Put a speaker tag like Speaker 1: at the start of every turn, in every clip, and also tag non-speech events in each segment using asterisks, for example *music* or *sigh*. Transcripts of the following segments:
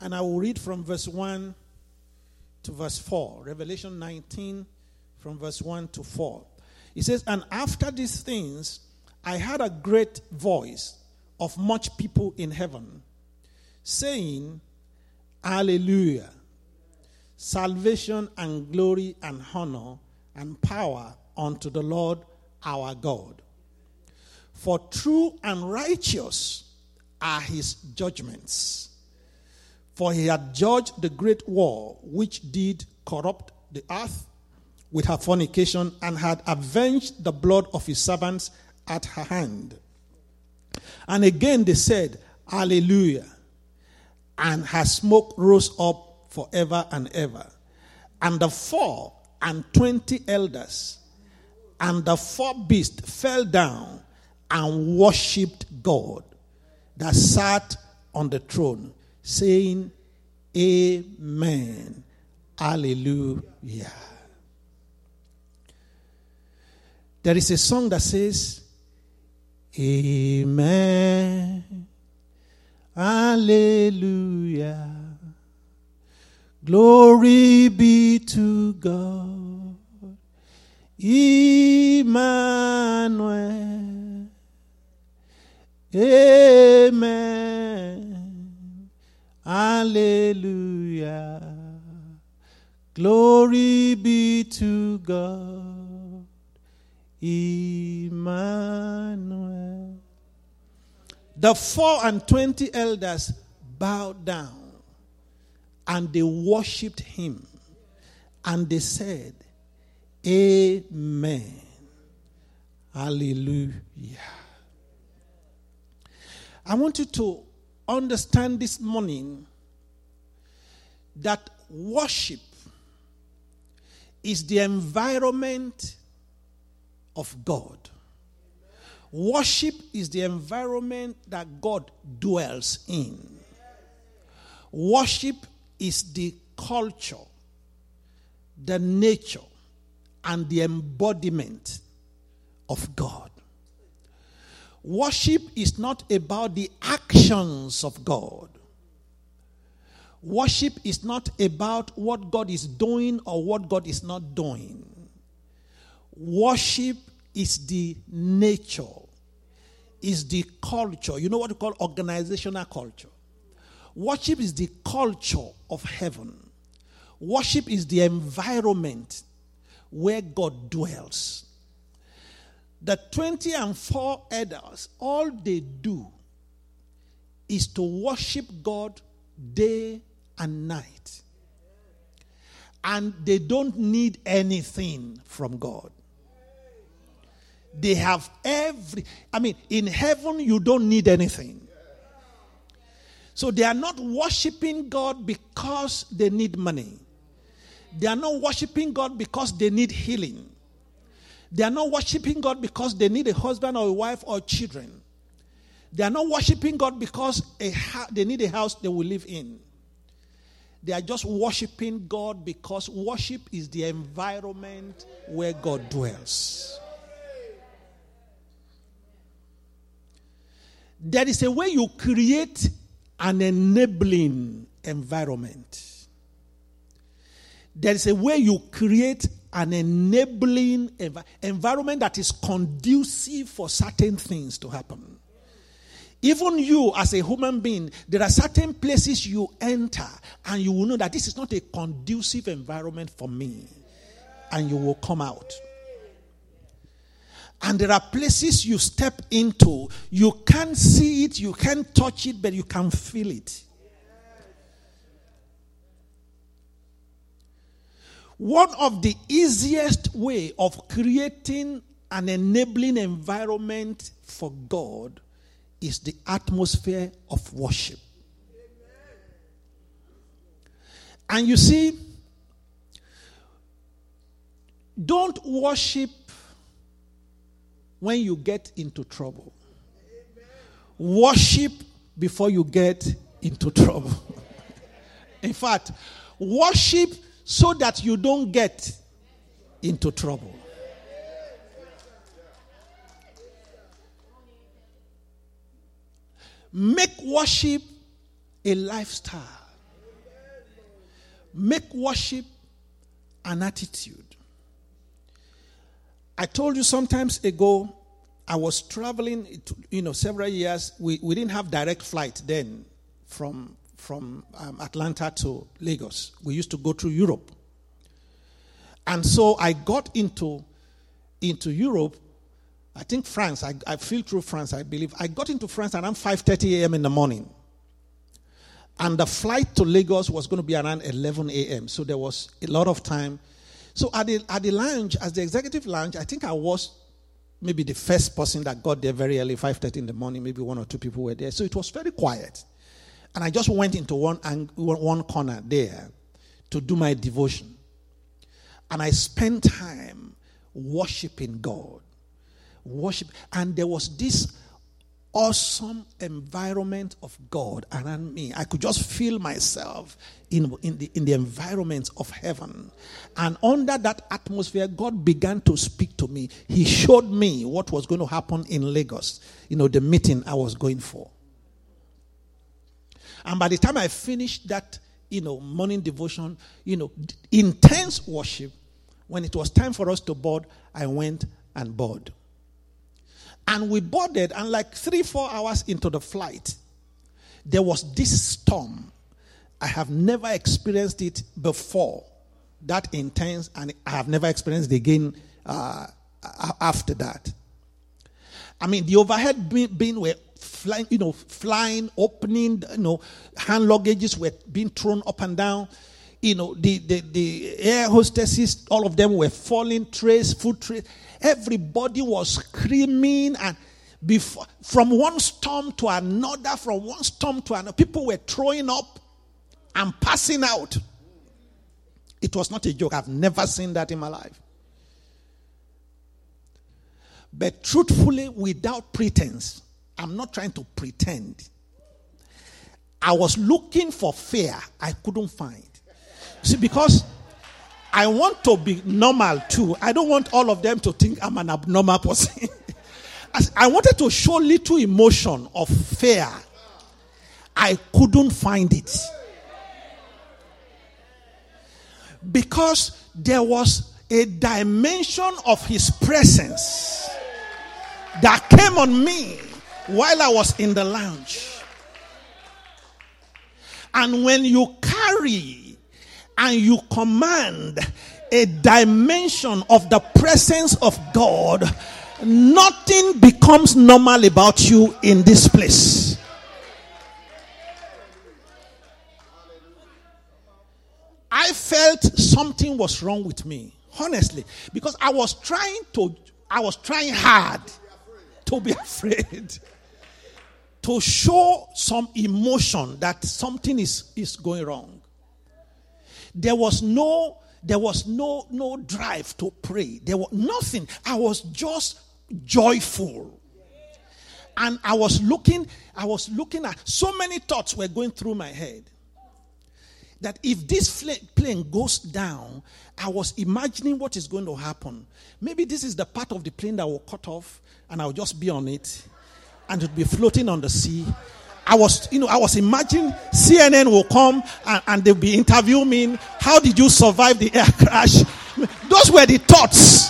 Speaker 1: And I will read from verse 1 to verse 4. Revelation 19, from verse 1 to 4. It says, And after these things, I heard a great voice of much people in heaven saying, Alleluia. Salvation and glory and honor and power unto the Lord our God. For true and righteous are his judgments. For he had judged the great war which did corrupt the earth with her fornication and had avenged the blood of his servants at her hand. And again they said, Alleluia. And her smoke rose up forever and ever. And the four and twenty elders and the four beasts fell down and worshipped God that sat on the throne, saying, Amen. Hallelujah. There is a song that says, Amen. Hallelujah. Glory be to God. Emmanuel. Amen. Hallelujah. Glory be to God. Emmanuel. The four and twenty elders bowed down and they worshipped him and they said, Amen. Hallelujah. I want you to understand this morning that worship is the environment of God. Worship is the environment that God dwells in. Worship is the culture, the nature, and the embodiment of God. Worship is not about the actions of God. Worship is not about what God is doing or what God is not doing. Worship is the nature, is the culture. You know what we call organizational culture? Worship is the culture of heaven. Worship is the environment where God dwells. The 20 and 4 elders, all they do is to worship God day and night. And they don't need anything from God. They have every, I mean, in heaven, you don't need anything. So they are not worshiping God because they need money. They are not worshiping God because they need healing. They are not worshiping God because they need a husband or a wife or children. They are not worshiping God because ha- they need a house they will live in. They are just worshiping God because worship is the environment where God dwells. There is a way you create an enabling environment. There is a way you create an enabling env- environment that is conducive for certain things to happen. Even you, as a human being, there are certain places you enter and you will know that this is not a conducive environment for me. And you will come out. And there are places you step into, you can't see it, you can't touch it, but you can feel it. One of the easiest way of creating an enabling environment for God is the atmosphere of worship. And you see, don't worship when you get into trouble. Worship before you get into trouble. *laughs* In fact, worship so that you don't get into trouble. Make worship a lifestyle. Make worship an attitude. I told you sometimes ago, I was traveling, you know, several years. We, we didn't have direct flight then from, from um, Atlanta to Lagos. We used to go through Europe. And so I got into, into Europe, I think France, I, I flew through France, I believe. I got into France around 5.30 a.m. in the morning. And the flight to Lagos was going to be around 11 a.m. So there was a lot of time. So at the, at the lounge, as the executive lounge, I think I was maybe the first person that got there very early, 5.30 in the morning. Maybe one or two people were there. So it was very quiet. And I just went into one, one corner there to do my devotion. And I spent time worshiping God. Worship. And there was this awesome environment of God around me. I could just feel myself in, in, the, in the environment of heaven. And under that atmosphere, God began to speak to me. He showed me what was going to happen in Lagos, you know, the meeting I was going for. And by the time I finished that, you know, morning devotion, you know, intense worship, when it was time for us to board, I went and board. And we boarded, and like three, four hours into the flight, there was this storm. I have never experienced it before, that intense, and I have never experienced it again uh, after that. I mean, the overhead bin, bin were flying, you know, flying, opening, you know, hand luggages were being thrown up and down. You know, the, the, the air hostesses, all of them were falling trays, food trays. Everybody was screaming and before, from one storm to another, from one storm to another. People were throwing up and passing out. It was not a joke. I've never seen that in my life. But truthfully, without pretense, I'm not trying to pretend. I was looking for fear I couldn't find. See, because I want to be normal too. I don't want all of them to think I'm an abnormal person. *laughs* I wanted to show little emotion of fear. I couldn't find it. Because there was a dimension of his presence that came on me while I was in the lounge. And when you carry and you command a dimension of the presence of God, nothing becomes normal about you in this place. I felt something was wrong with me, honestly, because I was trying to, I was trying hard to be *laughs* afraid, to show some emotion that something is, is going wrong. There was no there was no no drive to pray. There was nothing. I was just joyful. And i was looking i was looking at so many thoughts were going through my head that if this plane goes down i was imagining what is going to happen. Maybe this is the part of the plane that will cut off and i'll just be on it and it will be floating on the sea I was, you know, I was imagining CNN will come and, and they'll be interviewing me. How did you survive the air *laughs* crash? Those were the thoughts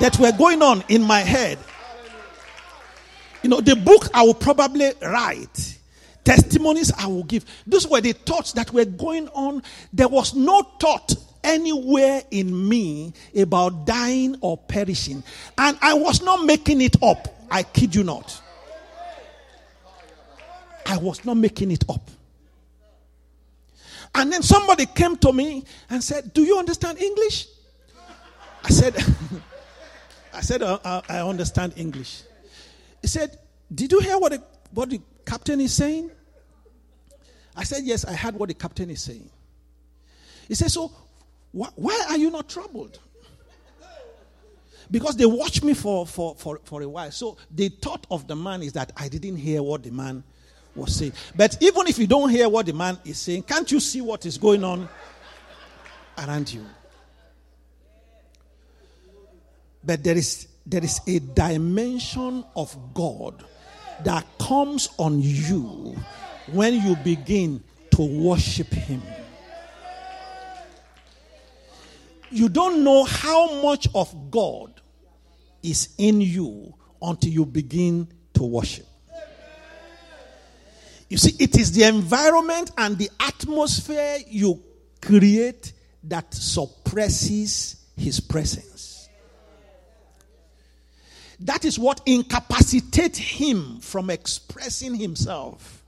Speaker 1: that were going on in my head. You know, the book I will probably write, testimonies I will give. Those were the thoughts that were going on. There was no thought anywhere in me about dying or perishing. And I was not making it up. I kid you not. I was not making it up. And then somebody came to me and said, Do you understand English? I said, *laughs* I said, uh, uh, I understand English. He said, Did you hear what the, what the captain is saying? I said, Yes, I heard what the captain is saying. He said, So wh- why are you not troubled? Because they watched me for, for, for, for a while. So the thought of the man is that I didn't hear what the man was saying. But even if you don't hear what the man is saying, can't you see what is going on around you? But there is there is a dimension of God that comes on you when you begin to worship him. you don't know how much of God is in you until you begin to worship. You see, it is the environment and the atmosphere you create that suppresses his presence. That is what incapacitates him from expressing himself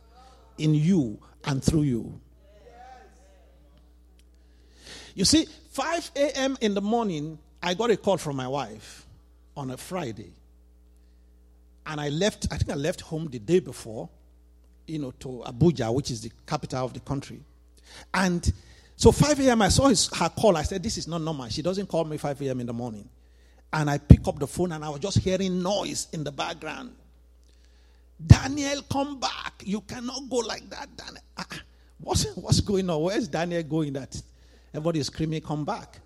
Speaker 1: in you and through you. You see, 5 a.m. in the morning, I got a call from my wife on a Friday. And I left, I think I left home the day before, you know, to Abuja, which is the capital of the country. And so 5 a.m., I saw his, her call. I said, This is not normal. She doesn't call me 5 a.m. in the morning. And I pick up the phone and I was just hearing noise in the background. Daniel, come back. You cannot go like that, Daniel. Uh, what's, what's going on? Where's Daniel going that everybody is screaming, come back?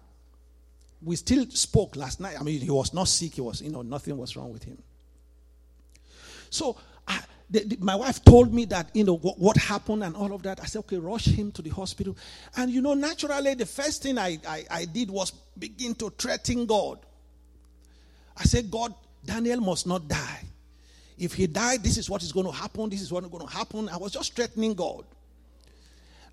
Speaker 1: We still spoke last night. I mean, he was not sick. He was, you know, nothing was wrong with him. So the, the, my wife told me that, you know, what, what, happened and all of that. I said, okay, rush him to the hospital. And, you know, naturally, the first thing I, I, I did was begin to threaten God. I said, God, Daniel must not die. If he died, this is what is going to happen. This is what is going to happen. I was just threatening God.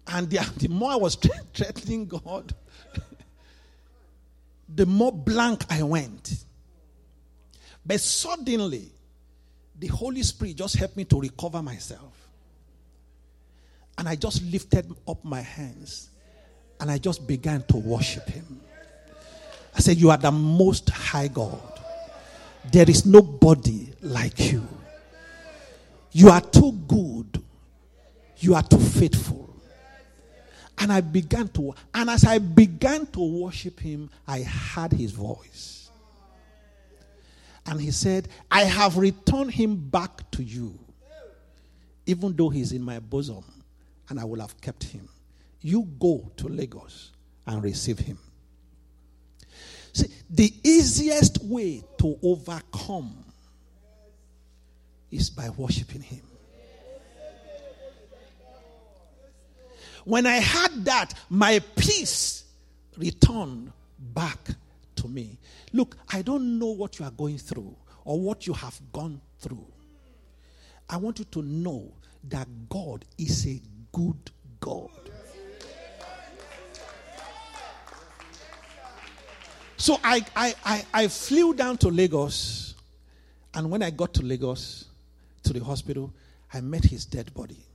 Speaker 1: And the, *laughs* the more I was threatening God, *laughs* the more blank I went. But suddenly, the Holy Spirit just helped me to recover myself. And I just lifted up my hands and I just began to worship Him. I said, You are the most high God. There is nobody like you. You are too good. You are too faithful. And I began to, and as I began to worship Him, I heard His voice. And he said, I have returned him back to you, even though he's in my bosom, and I will have kept him. You go to Lagos and receive him. See, the easiest way to overcome is by worshiping him. When I had that, my peace returned back to me. Look, I don't know what you are going through or what you have gone through. I want you to know that God is a good God. So I, I, I, I, flew down to Lagos, and when I got to Lagos, to the hospital, I met his dead body.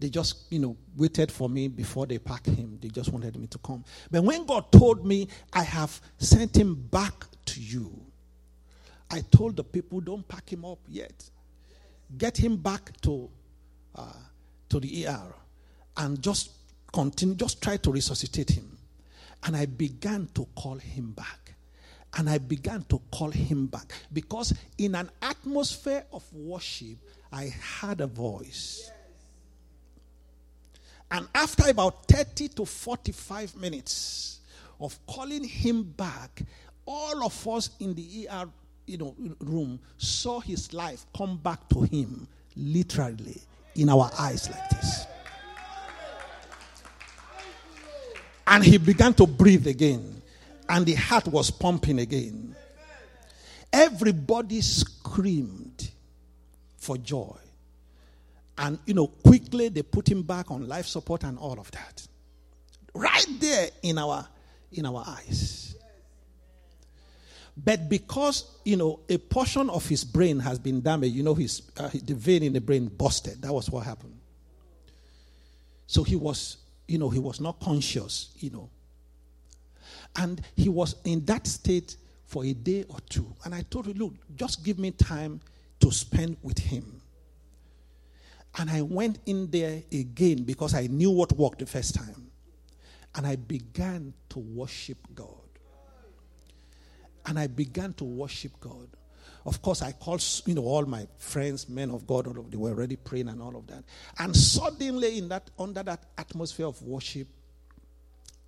Speaker 1: They just, you know, waited for me before they packed him. They just wanted me to come. But when God told me, I have sent him back to you, I told the people, don't pack him up yet. Get him back to, uh, to the ER and just continue, just try to resuscitate him. And I began to call him back. And I began to call him back because in an atmosphere of worship, I had a voice. And after about 30 to 45 minutes of calling him back, all of us in the ER you know, room saw his life come back to him literally in our eyes like this. And he began to breathe again, and the heart was pumping again. Everybody screamed for joy. And, you know, quickly they put him back on life support and all of that. Right there in our, in our eyes. But because, you know, a portion of his brain has been damaged, you know, his, uh, the vein in the brain busted. That was what happened. So he was, you know, he was not conscious, you know. And he was in that state for a day or two. And I told him, look, just give me time to spend with him. And I went in there again because I knew what worked the first time. And I began to worship God. And I began to worship God. Of course, I called you know all my friends, men of God, all of, they were already praying and all of that. And suddenly, in that under that atmosphere of worship,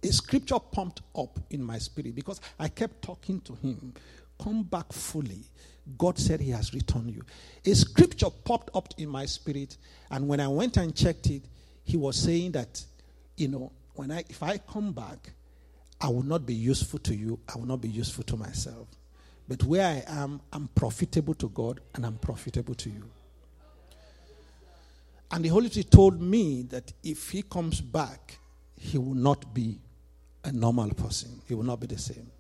Speaker 1: a scripture pumped up in my spirit because I kept talking to him. Come back fully. God said He has returned you. A scripture popped up in my spirit, and when I went and checked it, He was saying that, you know, when I if I come back, I will not be useful to you, I will not be useful to myself. But where I am, I'm profitable to God and I'm profitable to you. And the Holy Spirit told me that if he comes back, he will not be a normal person. He will not be the same.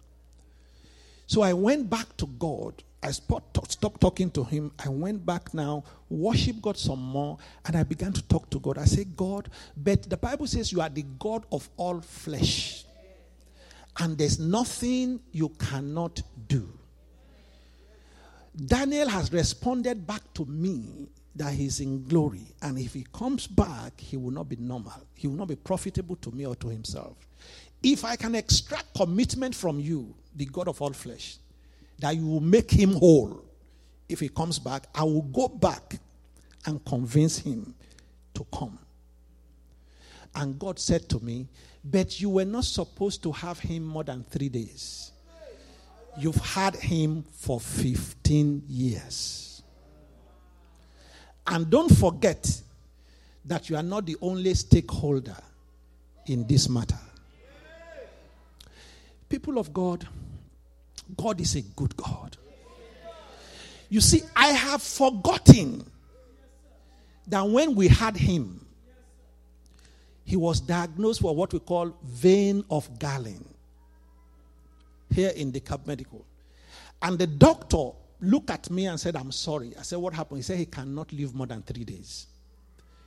Speaker 1: So I went back to God. I stopped talking to him. I went back now, worship God some more, and I began to talk to God. I said, God, but the Bible says you are the God of all flesh, and there's nothing you cannot do. Daniel has responded back to me that he's in glory. And if he comes back, he will not be normal. He will not be profitable to me or to himself. If I can extract commitment from you, the God of all flesh, that you will make him whole, if he comes back, I will go back and convince him to come. And God said to me, But you were not supposed to have him more than three days. You've had him for 15 years. And don't forget that you are not the only stakeholder in this matter. People of God, God is a good God. You see, I have forgotten that when we had him, he was diagnosed with what we call vein of Galen here in the Cap Medical. And the doctor looked at me and said, I'm sorry. I said, What happened? He said he cannot live more than three days.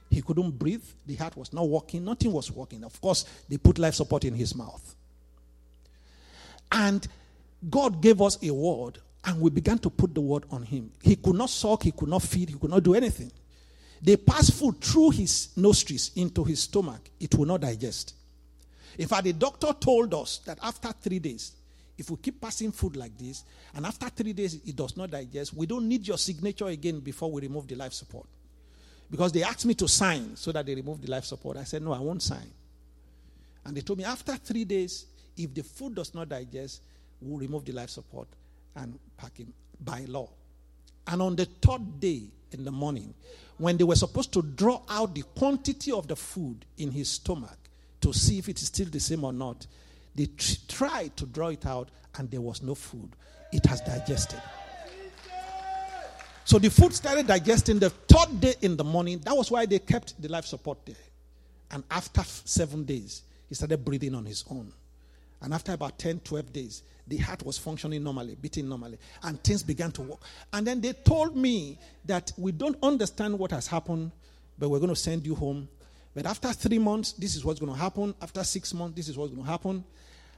Speaker 1: He couldn't breathe. The heart was not working. Nothing was working. Of course, they put life support in his mouth. And God gave us a word, and we began to put the word on him. He could not suck, he could not feed, he could not do anything. They passed food through his nostrils into his stomach. It will not digest. In fact, the doctor told us that after three days, if we keep passing food like this, and after three days it does not digest, we don't need your signature again before we remove the life support. Because they asked me to sign so that they remove the life support. I said, No, I won't sign. And they told me after three days, if the food does not digest, we'll remove the life support and pack him by law. And on the third day in the morning, when they were supposed to draw out the quantity of the food in his stomach to see if it is still the same or not, they tried to draw it out, and there was no food. It has digested. So the food started digesting the third day in the morning. That was why they kept the life support there. And after seven days, he started breathing on his own. And after about 10, 12 days, the heart was functioning normally, beating normally, and things began to work. And then they told me that we don't understand what has happened, but we're going to send you home. But after three months, this is what's going to happen. After six months, this is what's going to happen.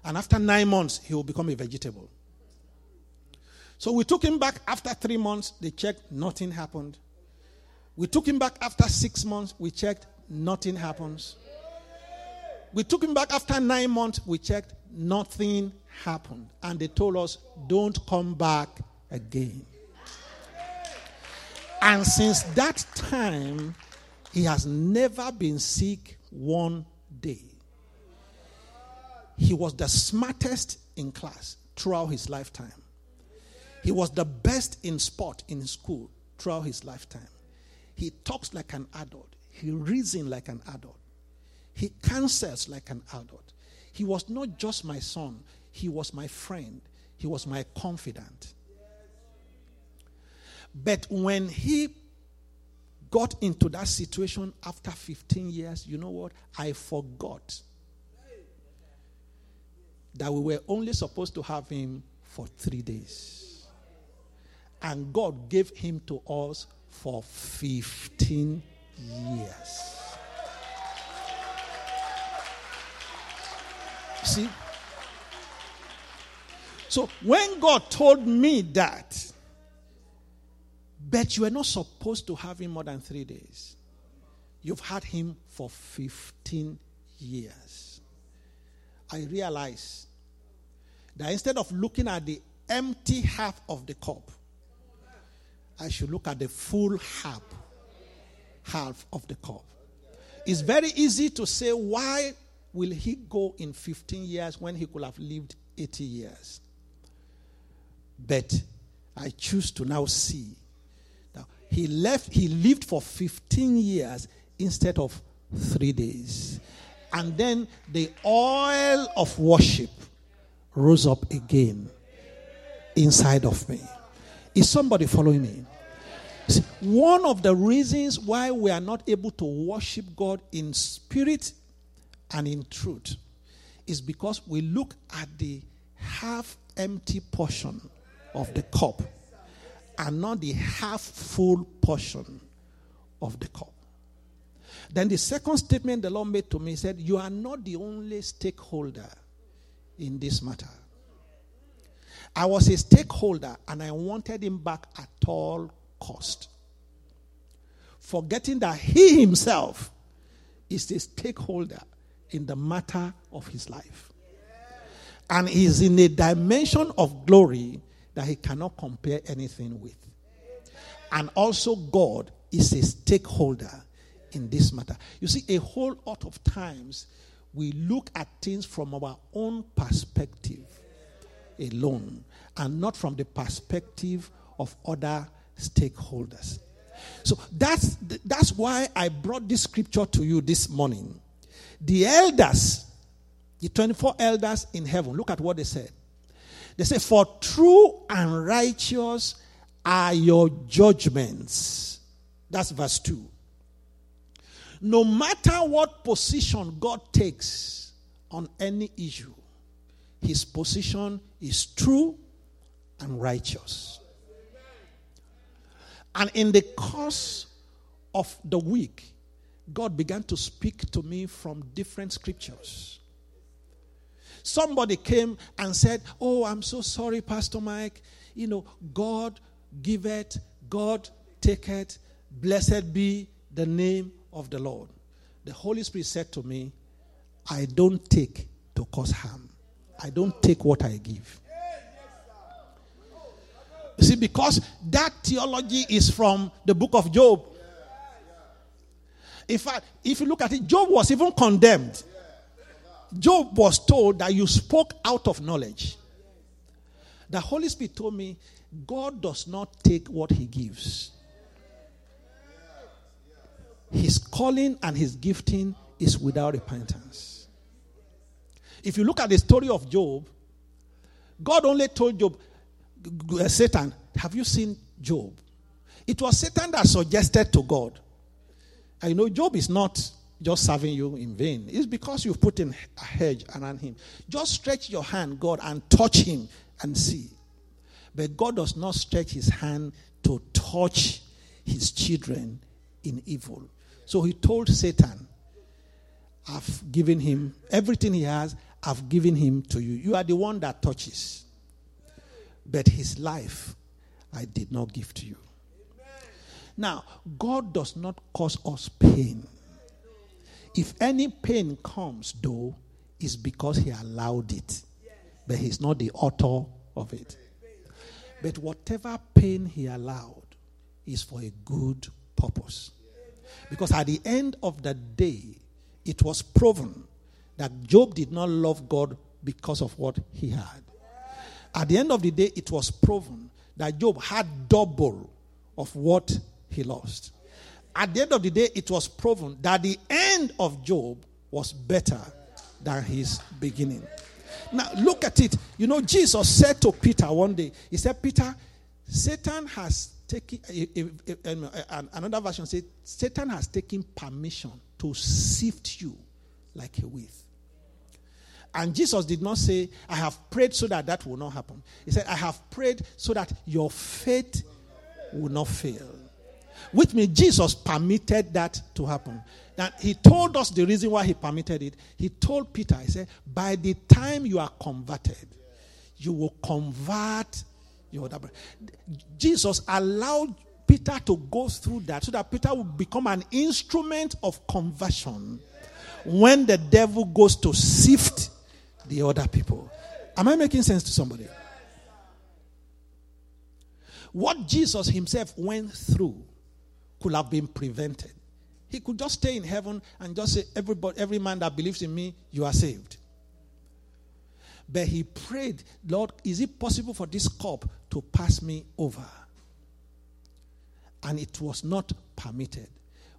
Speaker 1: And after nine months, he will become a vegetable. So we took him back after three months. They checked, nothing happened. We took him back after six months. We checked, nothing happens. We took him back after nine months. We checked, nothing happened. And they told us, don't come back again. And since that time, he has never been sick one day. He was the smartest in class throughout his lifetime. He was the best in sport in school throughout his lifetime. He talks like an adult. He reasons like an adult. He counsels like an adult. He was not just my son, he was my friend. He was my confidant. But when he got into that situation after 15 years, you know what? I forgot that we were only supposed to have him for three days. And God gave him to us for 15 years. See? So when God told me that, but you are not supposed to have him more than three days, you've had him for 15 years. I realize that instead of looking at the empty half of the cup, I should look at the full half, half of the cup. It's very easy to say, why will he go in 15 years when he could have lived 80 years? But I choose to now see that he left, he lived for 15 years instead of three days. And then the oil of worship rose up again inside of me. Is somebody following me? See, one of the reasons why we are not able to worship God in spirit and in truth is because we look at the half empty portion of the cup and not the half full portion of the cup. Then the second statement the Lord made to me said, You are not the only stakeholder in this matter. I was a stakeholder and I wanted him back at all cost. Forgetting that he himself is a stakeholder in the matter of his life. And is in a dimension of glory that he cannot compare anything with. And also, God is a stakeholder in this matter. You see, a whole lot of times we look at things from our own perspective alone and not from the perspective of other stakeholders. So that's that's why I brought this scripture to you this morning. The elders, the 24 elders in heaven, look at what they said. They say, For true and righteous are your judgments. That's verse 2. No matter what position God takes on any issue, his position is true and righteous. And in the course of the week, God began to speak to me from different scriptures. Somebody came and said, Oh, I'm so sorry, Pastor Mike. You know, God giveth, God taketh, blessed be the name of the Lord. The Holy Spirit said to me, I don't take to cause harm. I don't take what I give. You see, because that theology is from the book of Job. In fact, if you look at it, Job was even condemned. Job was told that you spoke out of knowledge. The Holy Spirit told me God does not take what he gives. His calling and his gifting is without repentance. If you look at the story of Job, God only told Job, Satan, have you seen Job? It was Satan that suggested to God. I know Job is not just serving you in vain. It's because you've put in a hedge around him. Just stretch your hand, God, and touch him and see. But God does not stretch his hand to touch his children in evil. So he told Satan, I've given him everything he has, I've given him to you. You are the one that touches. But his life I did not give to you. Now, God does not cause us pain. If any pain comes, though, it's because He allowed it. But He's not the author of it. But whatever pain He allowed is for a good purpose. Because at the end of the day, it was proven that Job did not love God because of what he had. At the end of the day, it was proven that Job had double of what he lost. At the end of the day, it was proven that the end of Job was better than his beginning. Now, look at it. You know, Jesus said to Peter one day, He said, Peter, Satan has taken, eh, eh, eh, um, another version says, Satan has taken permission to sift you like a wheat. And Jesus did not say, I have prayed so that that will not happen. He said, I have prayed so that your faith will not fail. Which means Jesus permitted that to happen. Now, he told us the reason why he permitted it. He told Peter, he said, By the time you are converted, you will convert your other brother. Jesus allowed Peter to go through that so that Peter would become an instrument of conversion when the devil goes to sift the other people. Am I making sense to somebody? What Jesus himself went through could have been prevented. He could just stay in heaven and just say, Everybody, every man that believes in me, you are saved. But he prayed, Lord, is it possible for this cup to pass me over? And it was not permitted.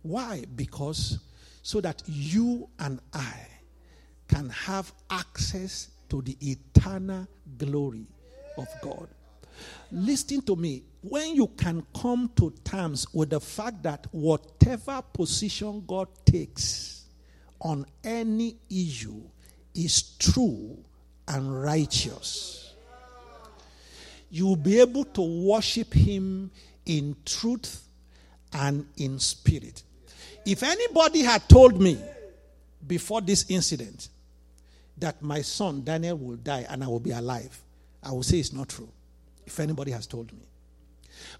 Speaker 1: Why? Because so that you and I can have access to the eternal glory of God. Listen to me. When you can come to terms with the fact that whatever position God takes on any issue is true and righteous, you will be able to worship Him in truth and in spirit. If anybody had told me before this incident that my son Daniel will die and I will be alive, I will say it's not true. If anybody has told me.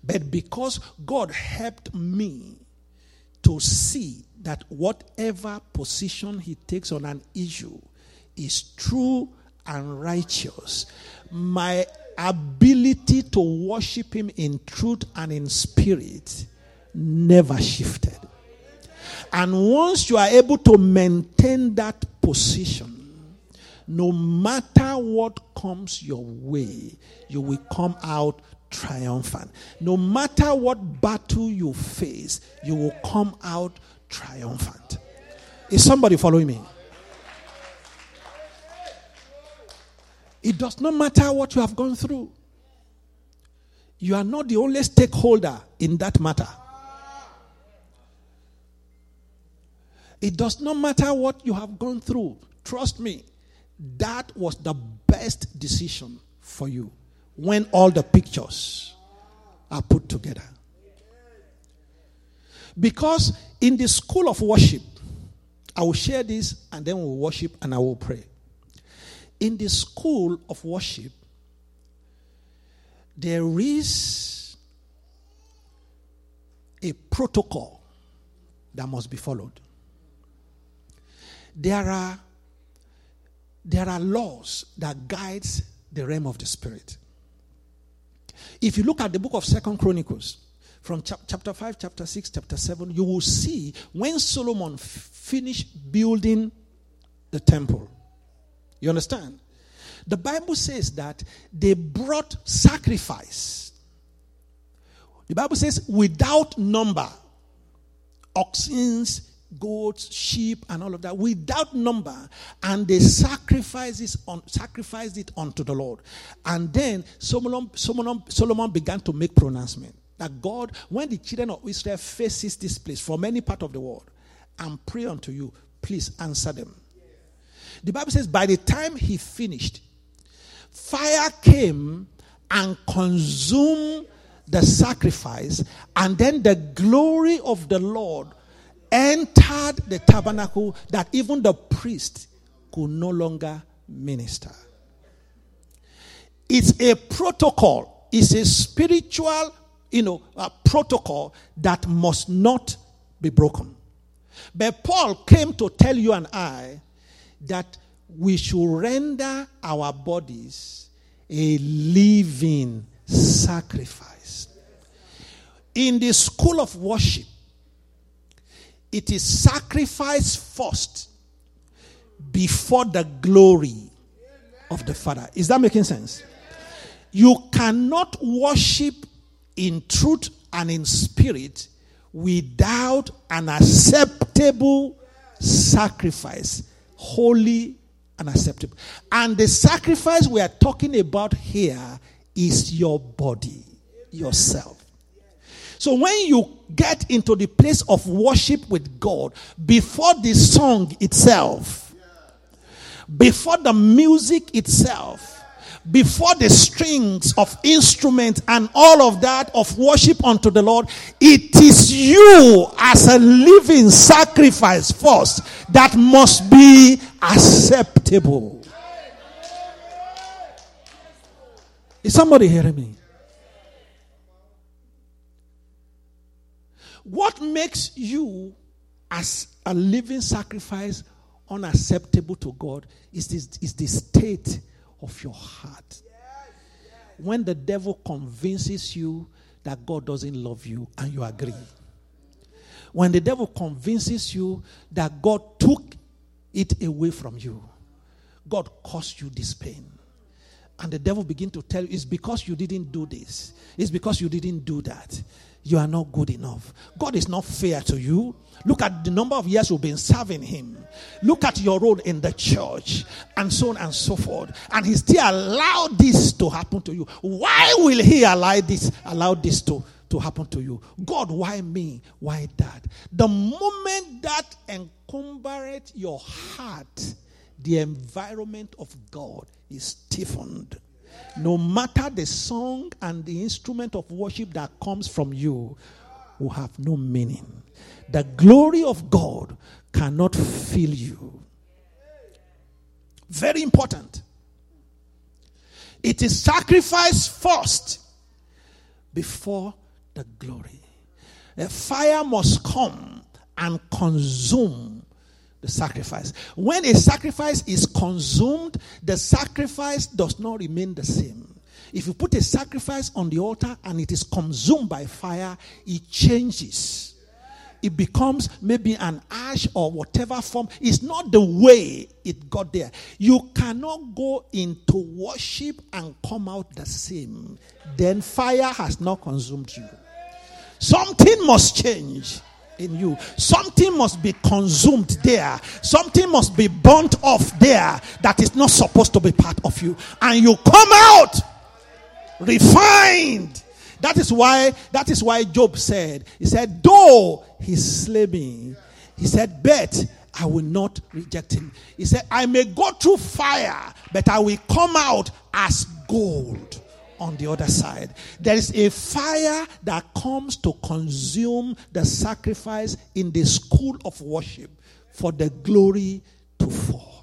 Speaker 1: But because God helped me to see that whatever position he takes on an issue is true and righteous, my ability to worship him in truth and in spirit never shifted. And once you are able to maintain that position, no matter what comes your way, you will come out triumphant. No matter what battle you face, you will come out triumphant. Is somebody following me? It does not matter what you have gone through. You are not the only stakeholder in that matter. It does not matter what you have gone through. Trust me, that was the best decision for you when all the pictures are put together. Because in the school of worship, I will share this and then we'll worship and I will pray. In the school of worship, there is a protocol that must be followed there are there are laws that guides the realm of the spirit. If you look at the book of Second Chronicles, from chapter 5, chapter 6, chapter 7, you will see when Solomon f- finished building the temple. You understand? The Bible says that they brought sacrifice. The Bible says without number, oxens, goats, sheep, and all of that without number, and they sacrifices on sacrificed it unto the Lord. And then Solomon, Solomon, Solomon began to make pronouncement that God, when the children of Israel faces this place from any part of the world, and pray unto you, please answer them. The Bible says, by the time he finished, fire came and consumed the sacrifice, and then the glory of the Lord entered the tabernacle that even the priest could no longer minister. It's a protocol, it's a spiritual, you know, protocol that must not be broken. But Paul came to tell you and I that we should render our bodies a living sacrifice. In the school of worship, it is sacrifice first before the glory of the Father. Is that making sense? You cannot worship in truth and in spirit without an acceptable sacrifice, holy and acceptable. And the sacrifice we are talking about here is your body, yourself. So when you get into the place of worship with God, before the song itself, before the music itself, before the strings of instruments and all of that of worship unto the Lord, it is you as a living sacrifice first that must be acceptable. Is somebody hearing me? What makes you as a living sacrifice unacceptable to God is, this, is the state of your heart. When the devil convinces you that God doesn't love you and you agree. When the devil convinces you that God took it away from you, God caused you this pain. and the devil begin to tell you it's because you didn't do this it's because you didn't do that you are not good enough. God is not fair to you. Look at the number of years you've been serving him. Look at your role in the church and so on and so forth. And he still allowed this to happen to you. Why will he allow this allow this to to happen to you? God why me? Why that? The moment that encumbereth your heart the environment of God is stiffened. No matter the song and the instrument of worship that comes from you, will have no meaning. The glory of God cannot fill you. Very important. It is sacrifice first before the glory. A fire must come and consume the sacrifice. When a sacrifice is consumed, the sacrifice does not remain the same. If you put a sacrifice on the altar and it is consumed by fire, it changes. It becomes maybe an ash or whatever form. It's not the way it got there. You cannot go into worship and come out the same. Then fire has not consumed you. Something must change in you. Something must be consumed there. Something must be burnt off there that is not supposed to be part of you. And you come out refined. That is why that is why Job said, he said, though he slay me, he said, bet I will not reject him. He said, I may go through fire, but I will come out as gold on the other side. There is a fire that comes to consume the sacrifice in the school of worship for the glory to fall.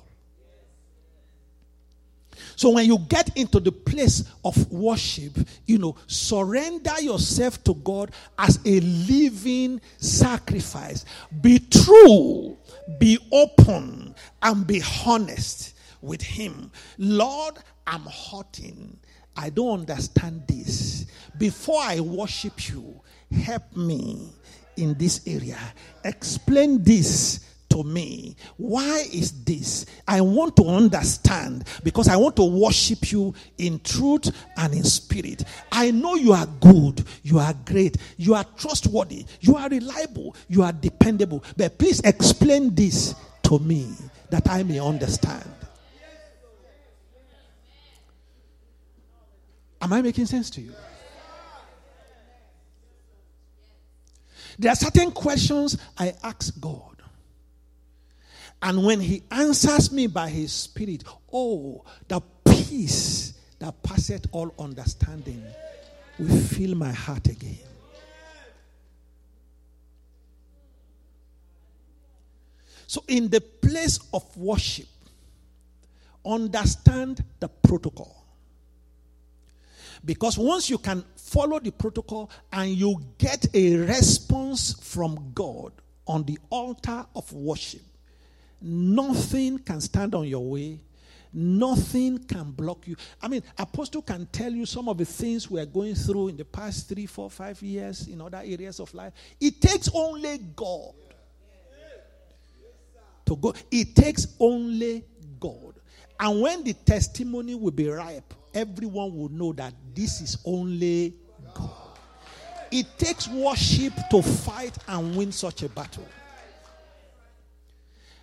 Speaker 1: So when you get into the place of worship, you know, surrender yourself to God as a living sacrifice. Be true, be open, and be honest with Him. Lord, I'm hurting. I don't understand this. Before I worship you, help me in this area. Explain this to me. Why is this? I want to understand because I want to worship you in truth and in spirit. I know you are good, you are great, you are trustworthy, you are reliable, you are dependable. But please explain this to me that I may understand. Am I making sense to you? There are certain questions I ask God. And when He answers me by His Spirit, oh, the peace that passeth all understanding will fill my heart again. So, in the place of worship, understand the protocol. Because once you can follow the protocol and you get a response from God on the altar of worship, nothing can stand on your way. Nothing can block you. I mean, Apostle can tell you some of the things we are going through in the past three, four, five years in other areas of life. It takes only God to go. It takes only God. And when the testimony will be ripe, everyone will know that this is only God. It takes worship to fight and win such a battle.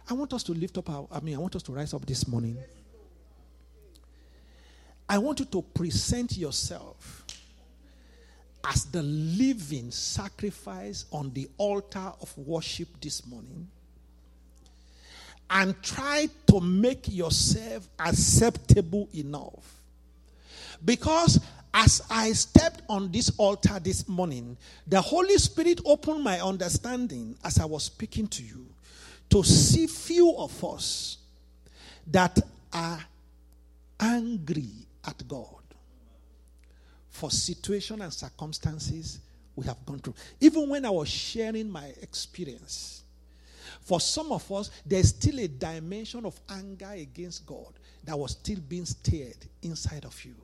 Speaker 1: I want us to lift up our, I mean, I want us to rise up this morning. I want you to present yourself as the living sacrifice on the altar of worship this morning and try to make yourself acceptable enough because as I stepped on this altar this morning, the Holy Spirit opened my understanding as I was speaking to you to see few of us that are angry at God for situation and circumstances we have gone through. Even when I was sharing my experience, for some of us, there's still a dimension of anger against God that was still being stirred inside of you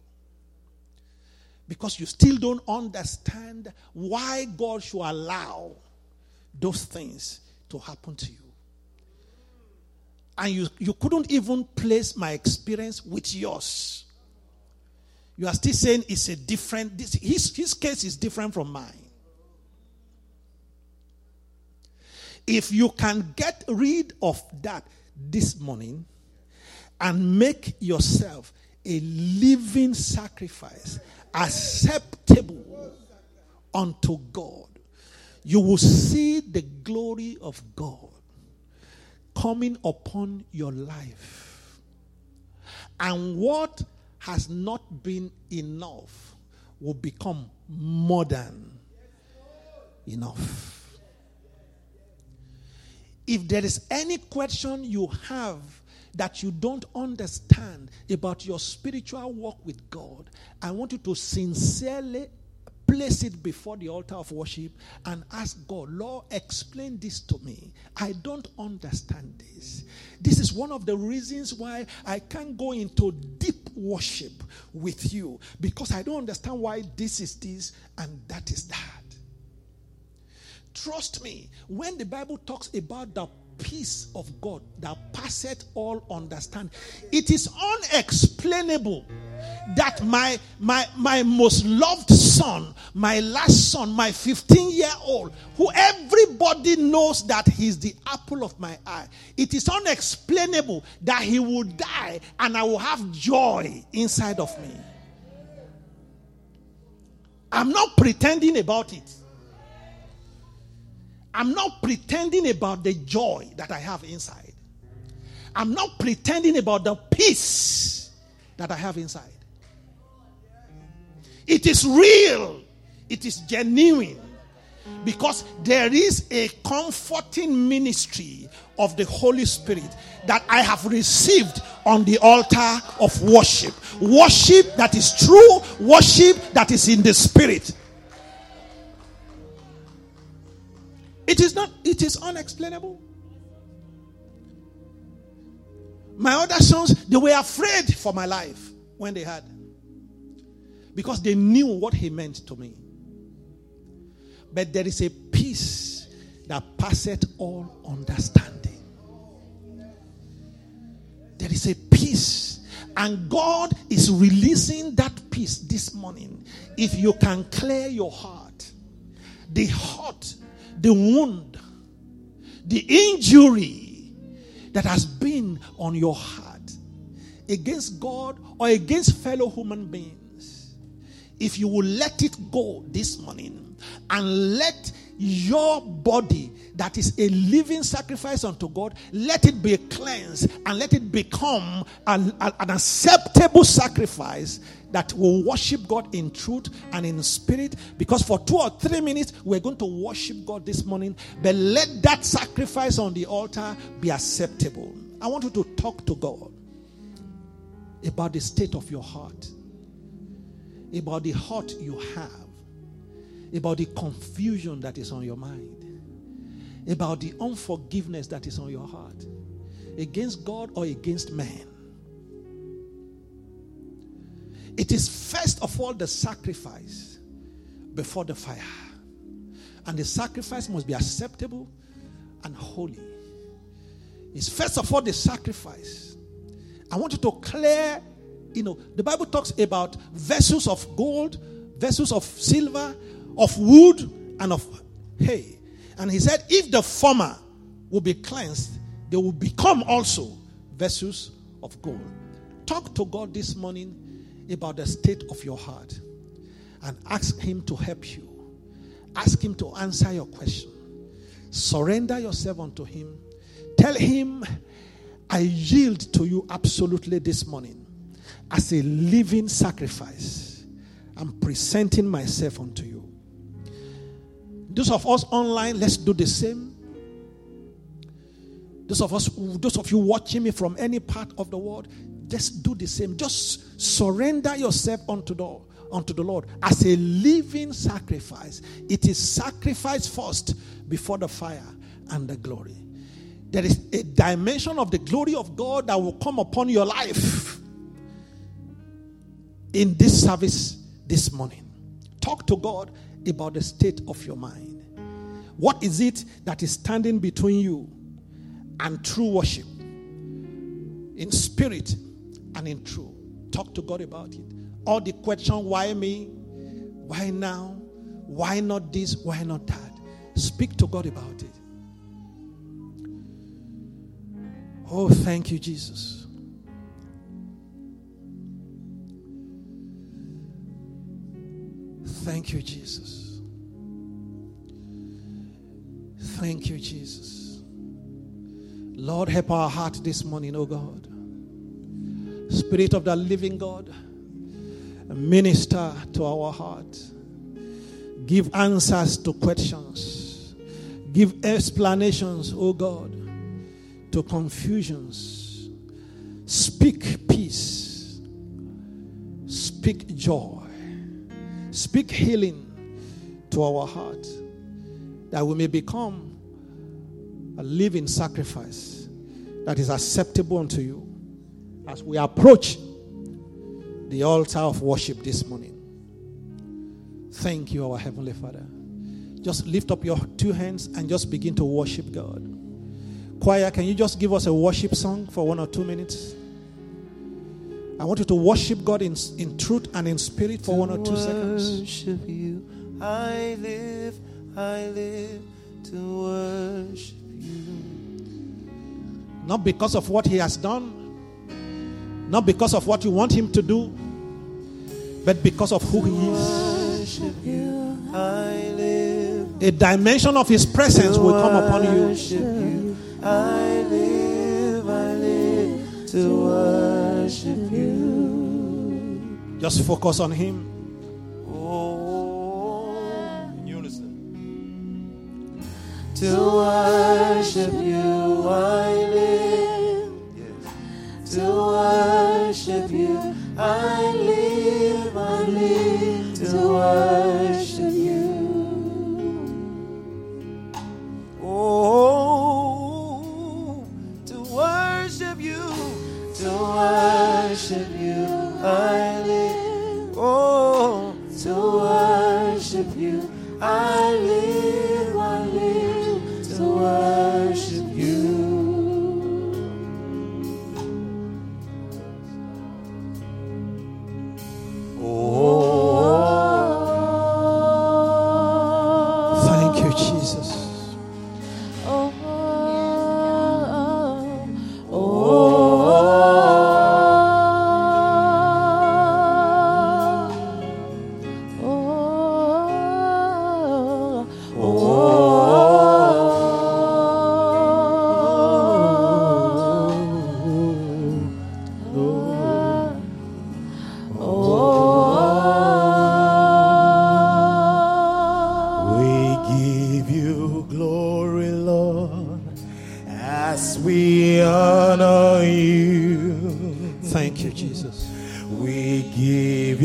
Speaker 1: because you still don't understand why God should allow those things to happen to you. And you, you couldn't even place my experience with yours. You are still saying it's a different, this, his, his case is different from mine. If you can get rid of that this morning and make yourself a living sacrifice acceptable unto God, you will see the glory of God coming upon your life. And what has not been enough will become more than enough. If there is any question you have that you don't understand about your spiritual walk with God, I want you to sincerely place it before the altar of worship and ask God, Lord, explain this to me. I don't understand this. This is one of the reasons why I can't go into deep worship with you because I don't understand why this is this and that is that. Trust me, when the Bible talks about the peace of God that passeth all understand, it is unexplainable that my my my most loved son, my last son, my 15 year old, who everybody knows that he's the apple of my eye, it is unexplainable that he will die and I will have joy inside of me. I'm not pretending about it. I'm not pretending about the joy that I have inside. I'm not pretending about the peace that I have inside. It is real, it is genuine. Because there is a comforting ministry of the Holy Spirit that I have received on the altar of worship. Worship that is true, worship that is in the Spirit. It is not, it is unexplainable. My other sons, they were afraid for my life when they had. Because they knew what he meant to me. But there is a peace that passeth all understanding. There is a peace. And God is releasing that peace this morning. If you can clear your heart, the heart the wound, the injury that has been on your heart against God or against fellow human beings, if you will let it go this morning and let your body that is a living sacrifice unto God, let it be cleansed and let it become an, an acceptable sacrifice that will worship God in truth and in spirit. Because for two or three minutes, we're going to worship God this morning. But let that sacrifice on the altar be acceptable. I want you to talk to God about the state of your heart, about the heart you have, about the confusion that is on your mind, about the unforgiveness that is on your heart against God or against man. It is first of all the sacrifice before the fire. And the sacrifice must be acceptable and holy. It's first of all the sacrifice. I want you to clear, you know, the Bible talks about vessels of gold, vessels of silver, of wood, and of hay. And he said, if the former will be cleansed, they will become also vessels of gold. Talk to God this morning about the state of your heart and ask Him to help you. Ask Him to answer your question. Surrender yourself unto Him. Tell Him, I yield to you absolutely this morning as a living sacrifice. I'm presenting myself unto you. Those of us online, let's do the same. Those of us, those of you watching me from any part of the world, just do the same. Just surrender yourself unto the, unto the Lord as a living sacrifice. It is sacrifice first before the fire and the glory. There is a dimension of the glory of God that will come upon your life in this service this morning. Talk to God about the state of your mind. What is it that is standing between you and true worship? In spirit and in truth. Talk to God about it. all the question, why me? Why now? Why not this? Why not that? Speak to God about it. Oh, thank you, Jesus. Thank you, Jesus. Thank you, Jesus. Lord, help our heart this morning, oh God. Spirit of the living God, minister to our heart. Give answers to questions. Give explanations, oh God, to confusions. Speak peace. Speak joy. Speak healing to our heart that we may become a living sacrifice that is acceptable unto you as we approach the altar of worship this morning. Thank you, our Heavenly Father. Just lift up your two hands and just begin to worship God. Choir, can you just give us a worship song for one or two minutes? I want you to worship God in, in truth and in spirit for one or two seconds.
Speaker 2: Worship you, I live, I live to worship you.
Speaker 1: Not because of what He has done, not because of what you want Him to do, but because of who He is. A dimension of His presence will come upon you.
Speaker 2: I live, I live to worship you.
Speaker 1: Just focus on Him.
Speaker 2: To worship you, I live. To worship you, I live, I live to worship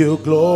Speaker 2: give you glory,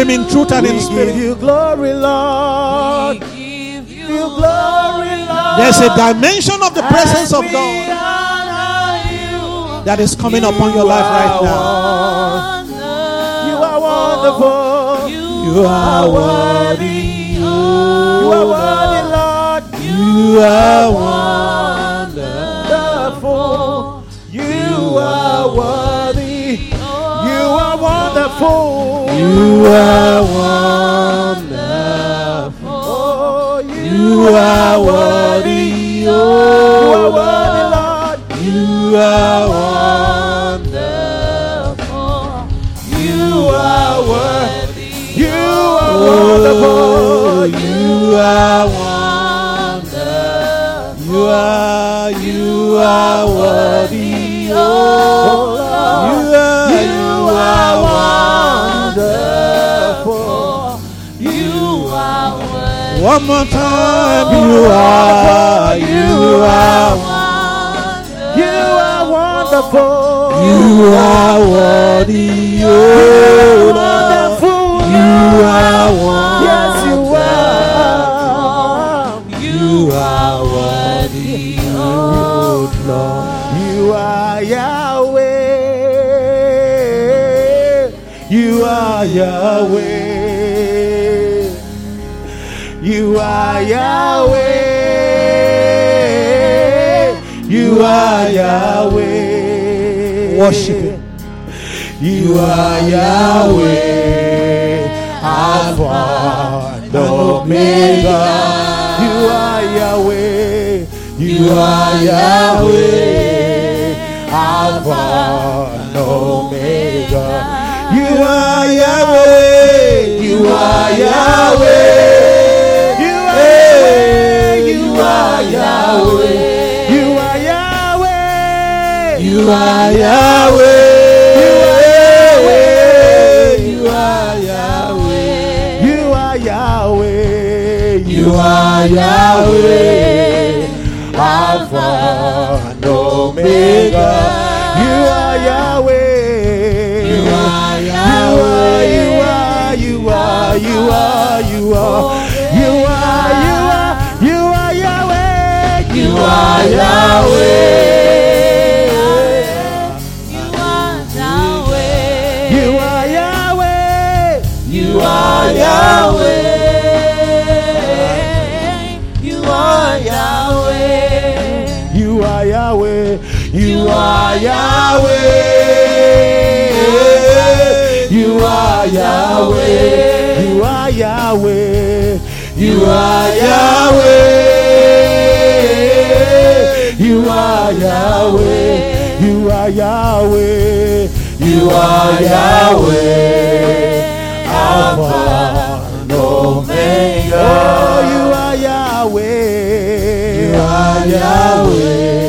Speaker 1: Him in truth and in
Speaker 2: We give
Speaker 1: spirit.
Speaker 2: you glory, Lord.
Speaker 3: give
Speaker 2: Give you glory, Lord.
Speaker 1: There's a dimension of the presence of God that is coming upon your life right now.
Speaker 2: You are wonderful.
Speaker 1: You are worthy.
Speaker 2: You are worthy, Lord.
Speaker 1: You are
Speaker 2: wonderful. Wonderful.
Speaker 1: You are wonderful.
Speaker 2: Oh, you,
Speaker 1: You are worthy.
Speaker 2: You are
Speaker 1: Oh,
Speaker 2: worthy, Lord.
Speaker 1: you are
Speaker 2: wonderful. You are worthy. You are
Speaker 1: Oh,
Speaker 2: wonderful.
Speaker 1: you are wonderful. You are, you are worthy. Oh, oh you are, are
Speaker 2: wonderful. You are worthy.
Speaker 1: One more time, you oh, are, you are,
Speaker 2: You are wonderful.
Speaker 1: You are worthy, oh Lord. You are
Speaker 2: Yes,
Speaker 1: are
Speaker 2: Yahweh. You are Yahweh. You are Yahweh.
Speaker 1: Worship Him.
Speaker 2: You are Yahweh, Alpha and Omega. You are Yahweh. You are Yahweh, Alpha and Omega. You are Yahweh. You are Yahweh. You are Yahweh. You are Yahweh. You are Yahweh. You are Yahweh. You are Yahweh, Alpha and Omega. Yahweh. You are Yahweh. You are Yahweh. You are Yahweh. You are Yahweh. You are Yahweh. Alpha and Omega. Oh, you are Yahweh. You are Yahweh.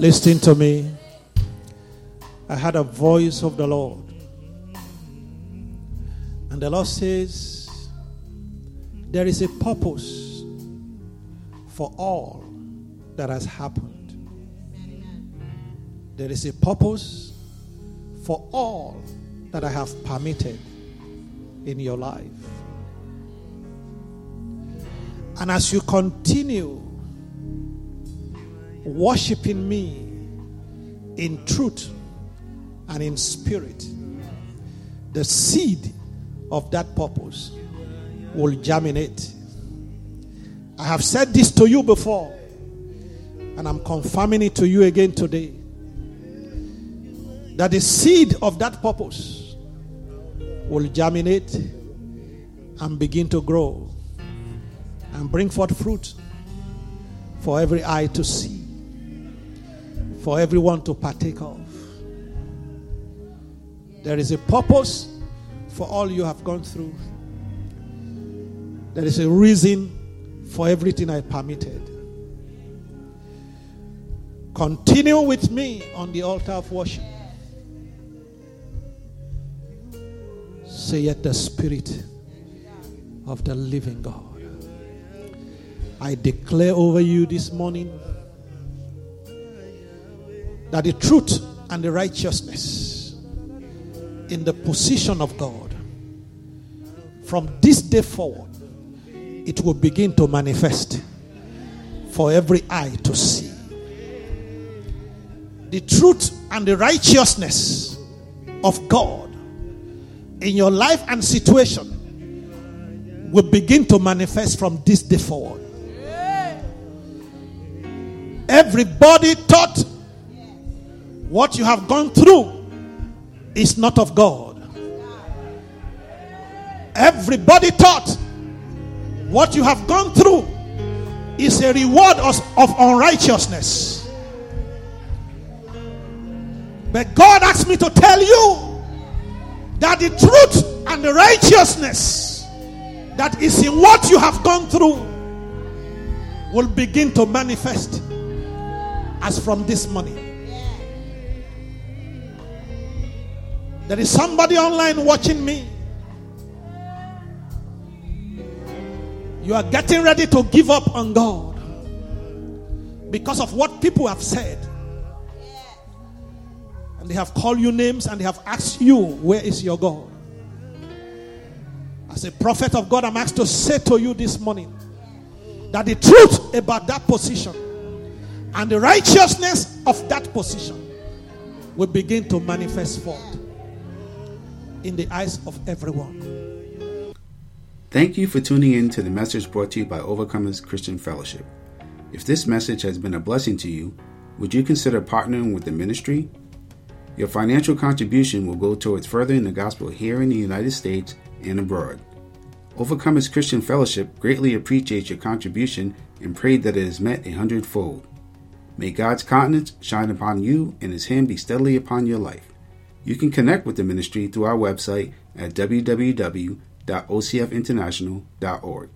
Speaker 1: Listen to me. I had a voice of the Lord. And the Lord says, There is a purpose for all that has happened. There is a purpose for all that I have permitted in your life. And as you continue worshiping me in truth and in spirit, the seed of that purpose will germinate. I have said this to you before, and I'm confirming it to you again today. That the seed of that purpose will germinate and begin to grow and bring forth fruit for every eye to see, for everyone to partake of. There is a purpose for all you have gone through. There is a reason for everything I permitted. Continue with me on the altar of worship. Say yet the Spirit of the living God. I declare over you this morning that the truth and the righteousness in the position of God from this day forward it will begin to manifest for every eye to see. The truth and the righteousness of God in your life and situation will begin to manifest from this day forward. Everybody thought what you have gone through is not of God. Everybody thought what you have gone through is a reward of, of unrighteousness. But God asked me to tell you that the truth and the righteousness that is in what you have gone through will begin to manifest as from this morning. There is somebody online watching me. You are getting ready to give up on God because of what people have said. And they have called you names and they have asked you, Where is your God? As a prophet of God, I'm asked to say to you this morning that the truth about that position and the righteousness of that position will begin to manifest forth in the eyes of everyone.
Speaker 3: Thank you for tuning in to the message brought to you by Overcomers Christian Fellowship. If this message has been a blessing to you, would you consider partnering with the ministry? Your financial contribution will go towards furthering the gospel here in the United States and abroad. Overcomers Christian Fellowship greatly appreciates your contribution and pray that it is met a hundredfold. May God's countenance shine upon you and his hand be steadily upon your life. You can connect with the ministry through our website at www.ocfinternational.org.